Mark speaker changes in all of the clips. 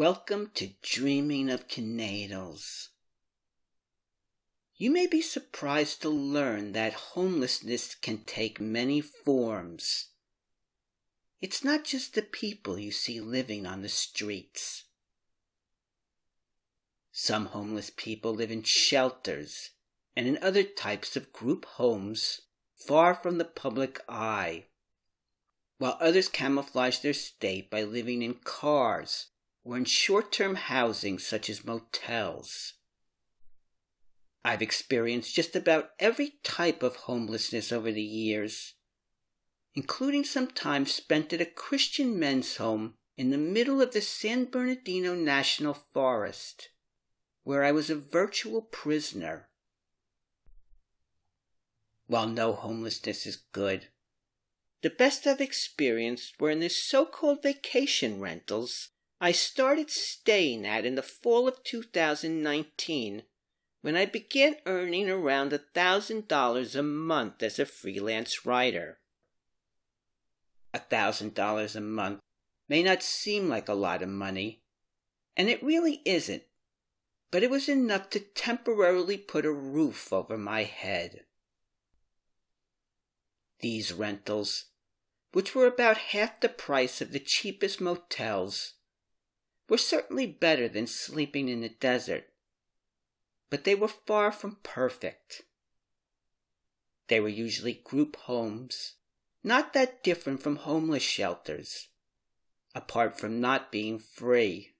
Speaker 1: Welcome to Dreaming of Knaidels. You may be surprised to learn that homelessness can take many forms. It's not just the people you see living on the streets. Some homeless people live in shelters and in other types of group homes far from the public eye, while others camouflage their state by living in cars or in short term housing such as motels. I've experienced just about every type of homelessness over the years, including some time spent at a Christian men's home in the middle of the San Bernardino National Forest, where I was a virtual prisoner. While no homelessness is good, the best I've experienced were in the so called vacation rentals I started staying at in the fall of 2019 when I began earning around a $1,000 a month as a freelance writer. A $1,000 a month may not seem like a lot of money, and it really isn't, but it was enough to temporarily put a roof over my head. These rentals, which were about half the price of the cheapest motels, were certainly better than sleeping in the desert, but they were far from perfect. They were usually group homes, not that different from homeless shelters, apart from not being free.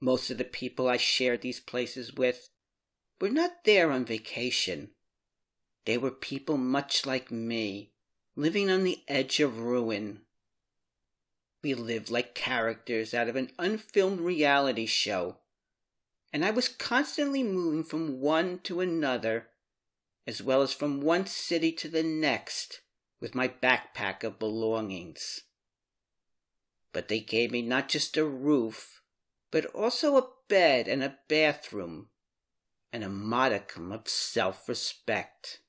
Speaker 1: Most of the people I shared these places with were not there on vacation. They were people much like me, living on the edge of ruin. We lived like characters out of an unfilmed reality show, and I was constantly moving from one to another, as well as from one city to the next, with my backpack of belongings. But they gave me not just a roof, but also a bed and a bathroom, and a modicum of self respect.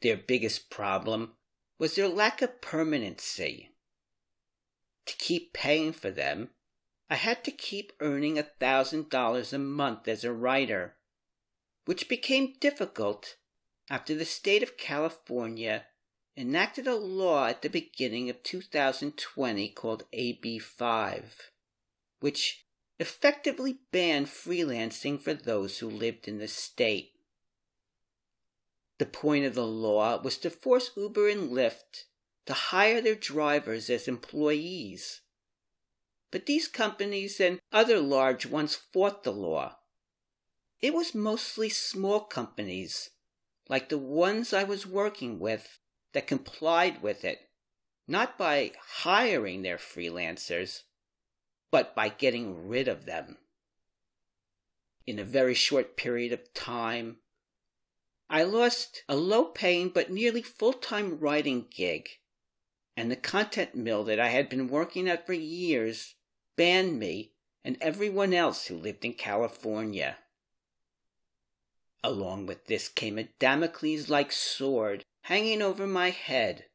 Speaker 1: Their biggest problem was their lack of permanency. To keep paying for them, I had to keep earning a thousand dollars a month as a writer, which became difficult after the state of California enacted a law at the beginning of 2020 called AB 5, which effectively banned freelancing for those who lived in the state. The point of the law was to force Uber and Lyft to hire their drivers as employees. But these companies and other large ones fought the law. It was mostly small companies, like the ones I was working with, that complied with it, not by hiring their freelancers, but by getting rid of them. In a very short period of time, I lost a low paying but nearly full time writing gig, and the content mill that I had been working at for years banned me and everyone else who lived in California. Along with this came a Damocles like sword hanging over my head,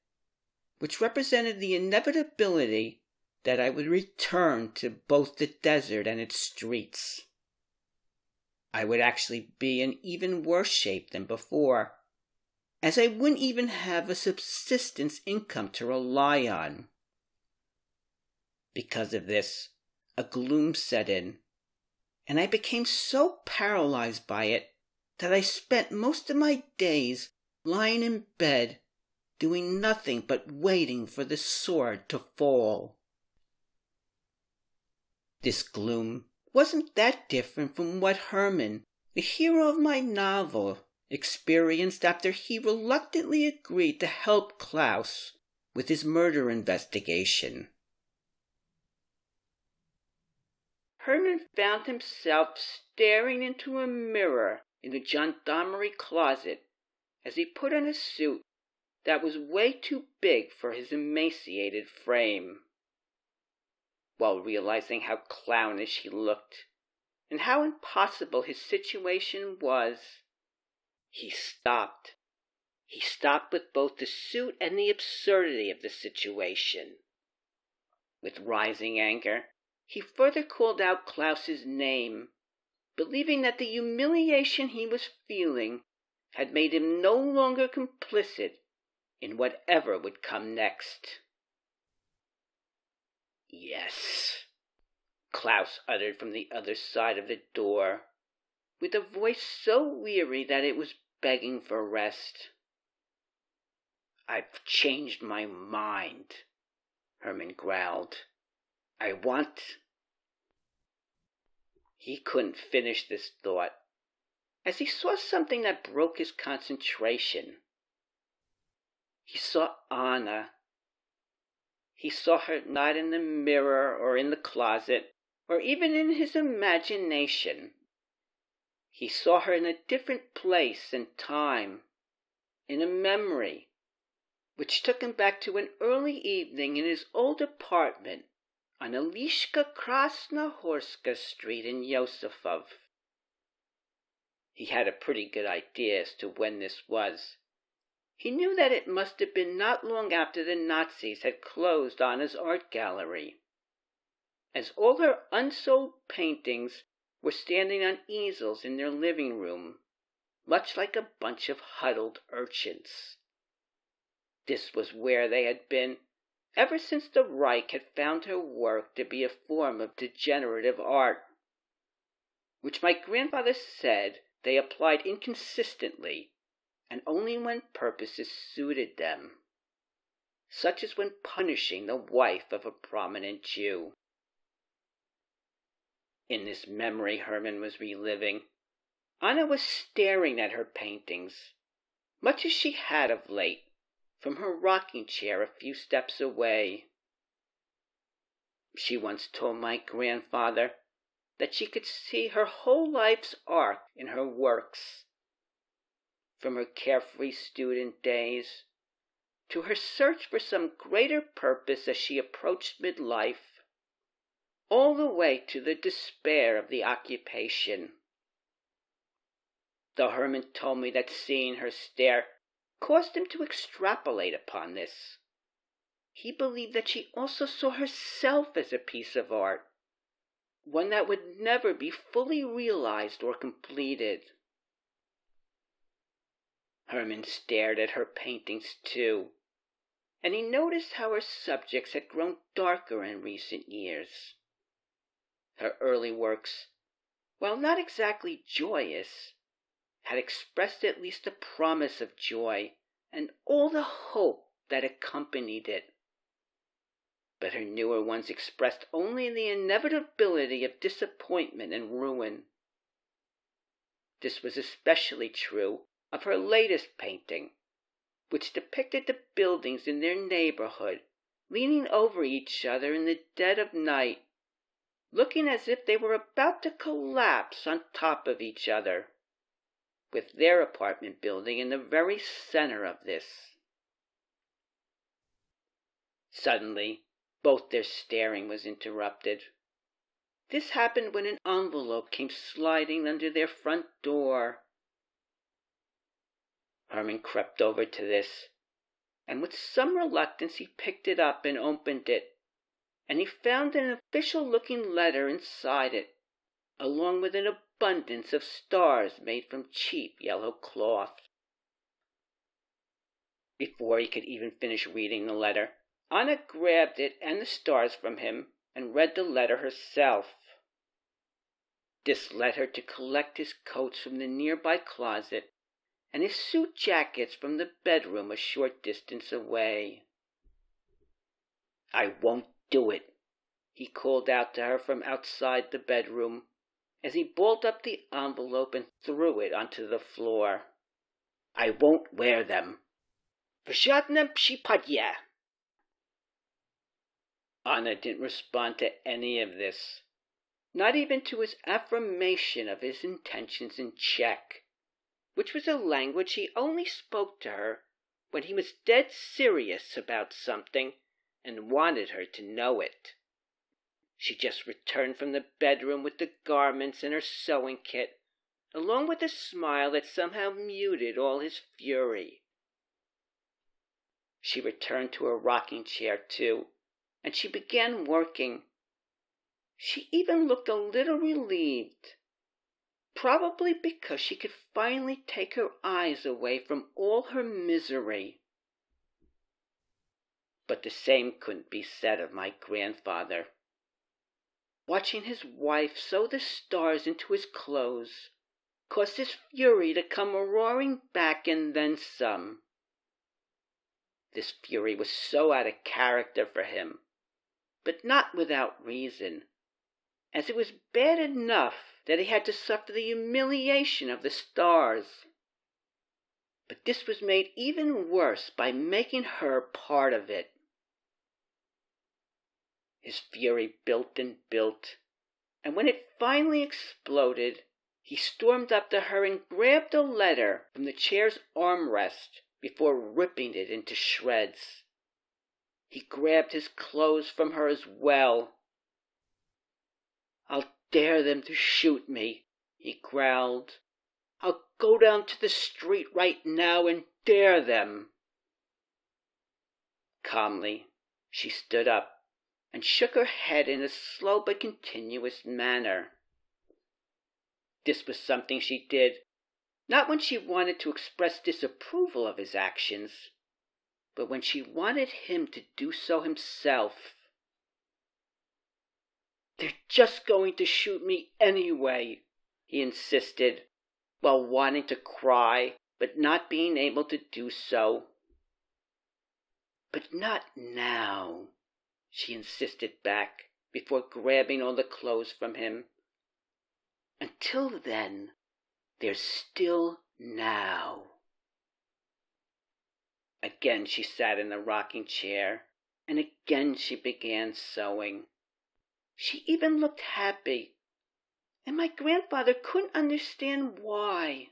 Speaker 1: which represented the inevitability that I would return to both the desert and its streets. I would actually be in even worse shape than before, as I wouldn't even have a subsistence income to rely on. Because of this, a gloom set in, and I became so paralyzed by it that I spent most of my days lying in bed, doing nothing but waiting for the sword to fall. This gloom wasn't that different from what Herman, the hero of my novel, experienced after he reluctantly agreed to help Klaus with his murder investigation. Herman found himself staring into a mirror in the gendarmerie closet as he put on a suit that was way too big for his emaciated frame while realizing how clownish he looked and how impossible his situation was. He stopped. He stopped with both the suit and the absurdity of the situation. With rising anger, he further called out Klaus's name, believing that the humiliation he was feeling had made him no longer complicit in whatever would come next. Yes, Klaus uttered from the other side of the door, with a voice so weary that it was begging for rest. I've changed my mind, Herman growled. I want. He couldn't finish this thought as he saw something that broke his concentration. He saw Anna. He saw her not in the mirror or in the closet or even in his imagination. He saw her in a different place and time, in a memory, which took him back to an early evening in his old apartment on Elishka Krasnohorska Street in Josefov. He had a pretty good idea as to when this was. He knew that it must have been not long after the Nazis had closed Anna's art gallery, as all her unsold paintings were standing on easels in their living room, much like a bunch of huddled urchins. This was where they had been ever since the Reich had found her work to be a form of degenerative art, which my grandfather said they applied inconsistently and only when purposes suited them, such as when punishing the wife of a prominent Jew. In this memory Herman was reliving, Anna was staring at her paintings, much as she had of late, from her rocking chair a few steps away. She once told my grandfather that she could see her whole life's arc in her works from her carefree student days to her search for some greater purpose as she approached midlife, all the way to the despair of the occupation. The hermit told me that seeing her stare caused him to extrapolate upon this. He believed that she also saw herself as a piece of art, one that would never be fully realized or completed. Herman stared at her paintings too, and he noticed how her subjects had grown darker in recent years. Her early works, while not exactly joyous, had expressed at least a promise of joy and all the hope that accompanied it. But her newer ones expressed only the inevitability of disappointment and ruin. This was especially true of her latest painting, which depicted the buildings in their neighborhood leaning over each other in the dead of night, looking as if they were about to collapse on top of each other, with their apartment building in the very center of this. Suddenly, both their staring was interrupted. This happened when an envelope came sliding under their front door. Herman crept over to this, and with some reluctance he picked it up and opened it, and he found an official looking letter inside it, along with an abundance of stars made from cheap yellow cloth. Before he could even finish reading the letter, Anna grabbed it and the stars from him and read the letter herself. This led her to collect his coats from the nearby closet and his suit jackets from the bedroom a short distance away. I won't do it, he called out to her from outside the bedroom as he balled up the envelope and threw it onto the floor. I won't wear them. Vshadnem pshipadye. Anna didn't respond to any of this, not even to his affirmation of his intentions in Czech which was a language he only spoke to her when he was dead serious about something and wanted her to know it. She just returned from the bedroom with the garments and her sewing kit, along with a smile that somehow muted all his fury. She returned to her rocking chair, too, and she began working. She even looked a little relieved, probably because she could finally take her eyes away from all her misery. But the same couldn't be said of my grandfather. Watching his wife sew the stars into his clothes caused his fury to come roaring back and then some. This fury was so out of character for him, but not without reason, as it was bad enough that he had to suffer the humiliation of the stars. But this was made even worse by making her part of it. His fury built and built, and when it finally exploded, he stormed up to her and grabbed a letter from the chair's armrest before ripping it into shreds. He grabbed his clothes from her as well. I'll dare them to shoot me, he growled. I'll go down to the street right now and dare them. Calmly, she stood up and shook her head in a slow but continuous manner. This was something she did, not when she wanted to express disapproval of his actions, but when she wanted him to do so himself. They're just going to shoot me anyway, he insisted, while wanting to cry, but not being able to do so. But not now, she insisted back before grabbing all the clothes from him. Until then, there's still now. Again she sat in the rocking chair, and again she began sewing. She even looked happy, and my grandfather couldn't understand why.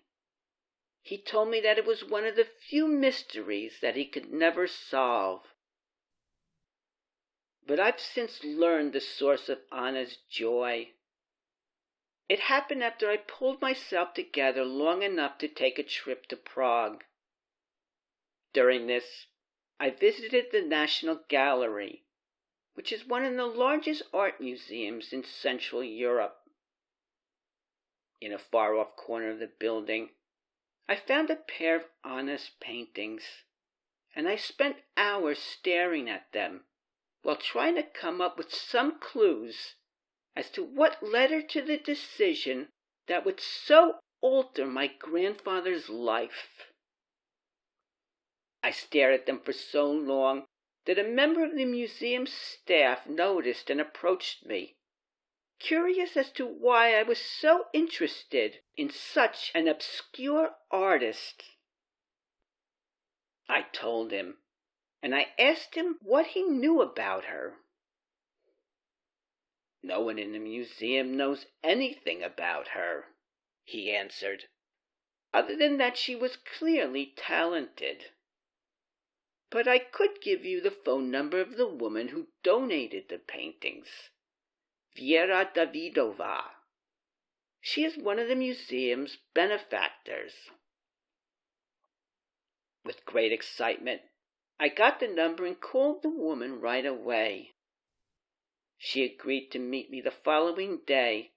Speaker 1: He told me that it was one of the few mysteries that he could never solve. But I've since learned the source of Anna's joy. It happened after I pulled myself together long enough to take a trip to Prague. During this, I visited the National Gallery, which is one of the largest art museums in Central Europe. In a far off corner of the building, I found a pair of Anna's paintings, and I spent hours staring at them while trying to come up with some clues as to what led her to the decision that would so alter my grandfather's life. I stared at them for so long that a member of the museum's staff noticed and approached me, curious as to why I was so interested in such an obscure artist. I told him and I asked him what he knew about her. No one in the museum knows anything about her, he answered, other than that she was clearly talented. But I could give you the phone number of the woman who donated the paintings, Vera Davidova. She is one of the museum's benefactors. With great excitement, I got the number and called the woman right away. She agreed to meet me the following day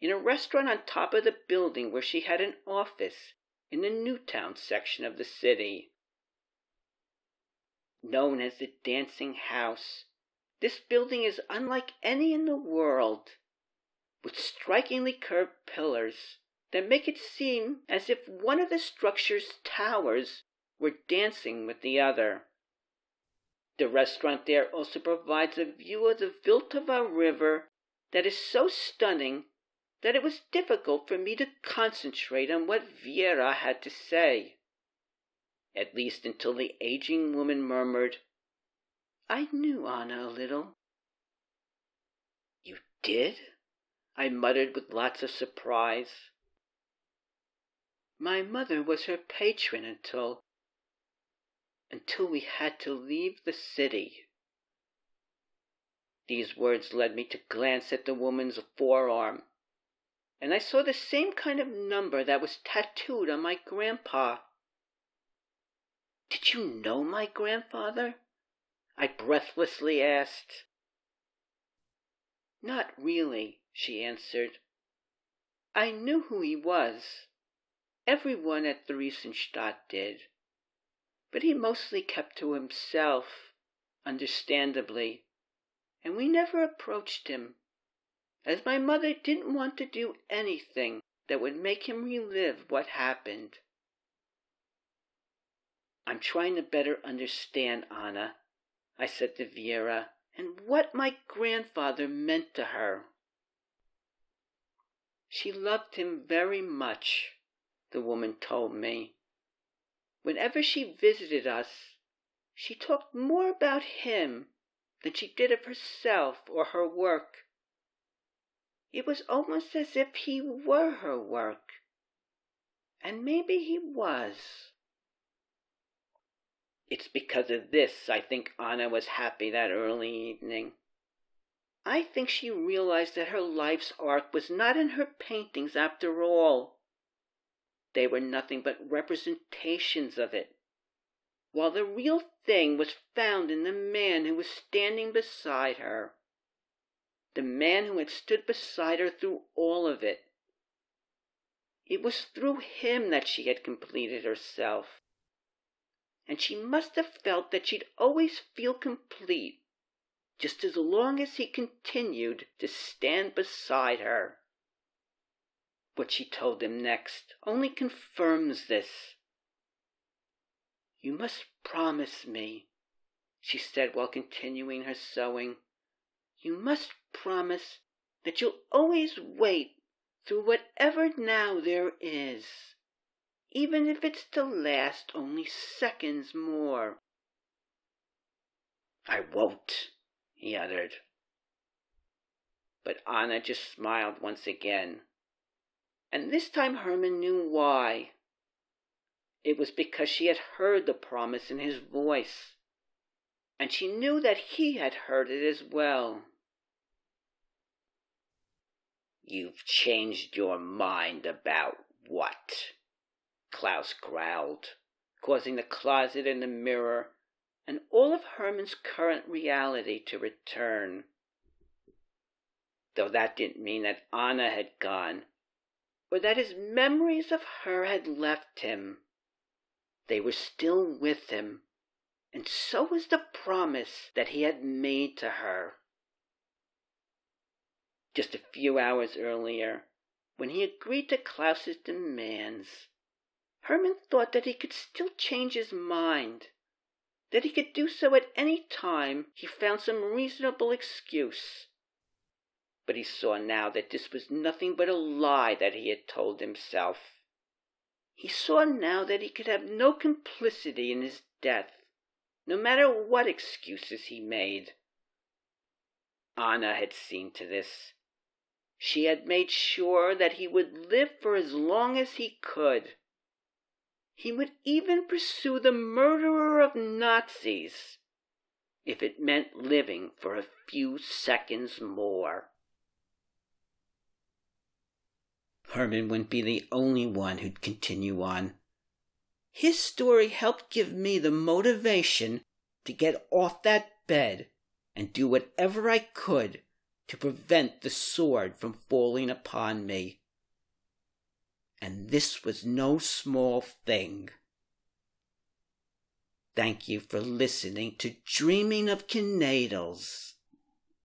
Speaker 1: in a restaurant on top of the building where she had an office in the Newtown section of the city. Known as the Dancing House, this building is unlike any in the world, with strikingly curved pillars that make it seem as if one of the structure's towers were dancing with the other. The restaurant there also provides a view of the Vltava River that is so stunning that it was difficult for me to concentrate on what Vera had to say. At least until the aging woman murmured, I knew Anna a little. You did? I muttered with lots of surprise. My mother was her patron until until we had to leave the city. These words led me to glance at the woman's forearm, and I saw the same kind of number that was tattooed on my grandpa. Did you know my grandfather? I breathlessly asked. Not really, she answered. I knew who he was. Everyone at Theresienstadt did. But he mostly kept to himself, understandably, and we never approached him, as my mother didn't want to do anything that would make him relive what happened. I'm trying to better understand Anna, I said to Vera, and what my grandfather meant to her. She loved him very much, the woman told me. Whenever she visited us, she talked more about him than she did of herself or her work. It was almost as if he were her work. And maybe he was. It's because of this I think Anna was happy that early evening. I think she realized that her life's arc was not in her paintings after all. They were nothing but representations of it, while the real thing was found in the man who was standing beside her the man who had stood beside her through all of it. It was through him that she had completed herself. And she must have felt that she'd always feel complete, just as long as he continued to stand beside her. What she told him next only confirms this. You must promise me, she said while continuing her sewing. You must promise that you'll always wait through whatever now there is, even if it's to last only seconds more. I won't, he uttered. But Anna just smiled once again, and this time Herman knew why. It was because she had heard the promise in his voice and she knew that he had heard it as well. You've changed your mind about what? Klaus growled, causing the closet and the mirror and all of Herman's current reality to return. Though that didn't mean that Anna had gone, or that his memories of her had left him. They were still with him and so was the promise that he had made to her. Just a few hours earlier, when he agreed to Klaus's demands, Herman thought that he could still change his mind, that he could do so at any time he found some reasonable excuse. But he saw now that this was nothing but a lie that he had told himself. He saw now that he could have no complicity in his death no matter what excuses he made. Anna had seen to this. She had made sure that he would live for as long as he could. He would even pursue the murderer of Nazis if it meant living for a few seconds more. Herman wouldn't be the only one who'd continue on. His story helped give me the motivation to get off that bed and do whatever I could to prevent the sword from falling upon me. And this was no small thing. Thank you for listening to Dreaming of Knaidels.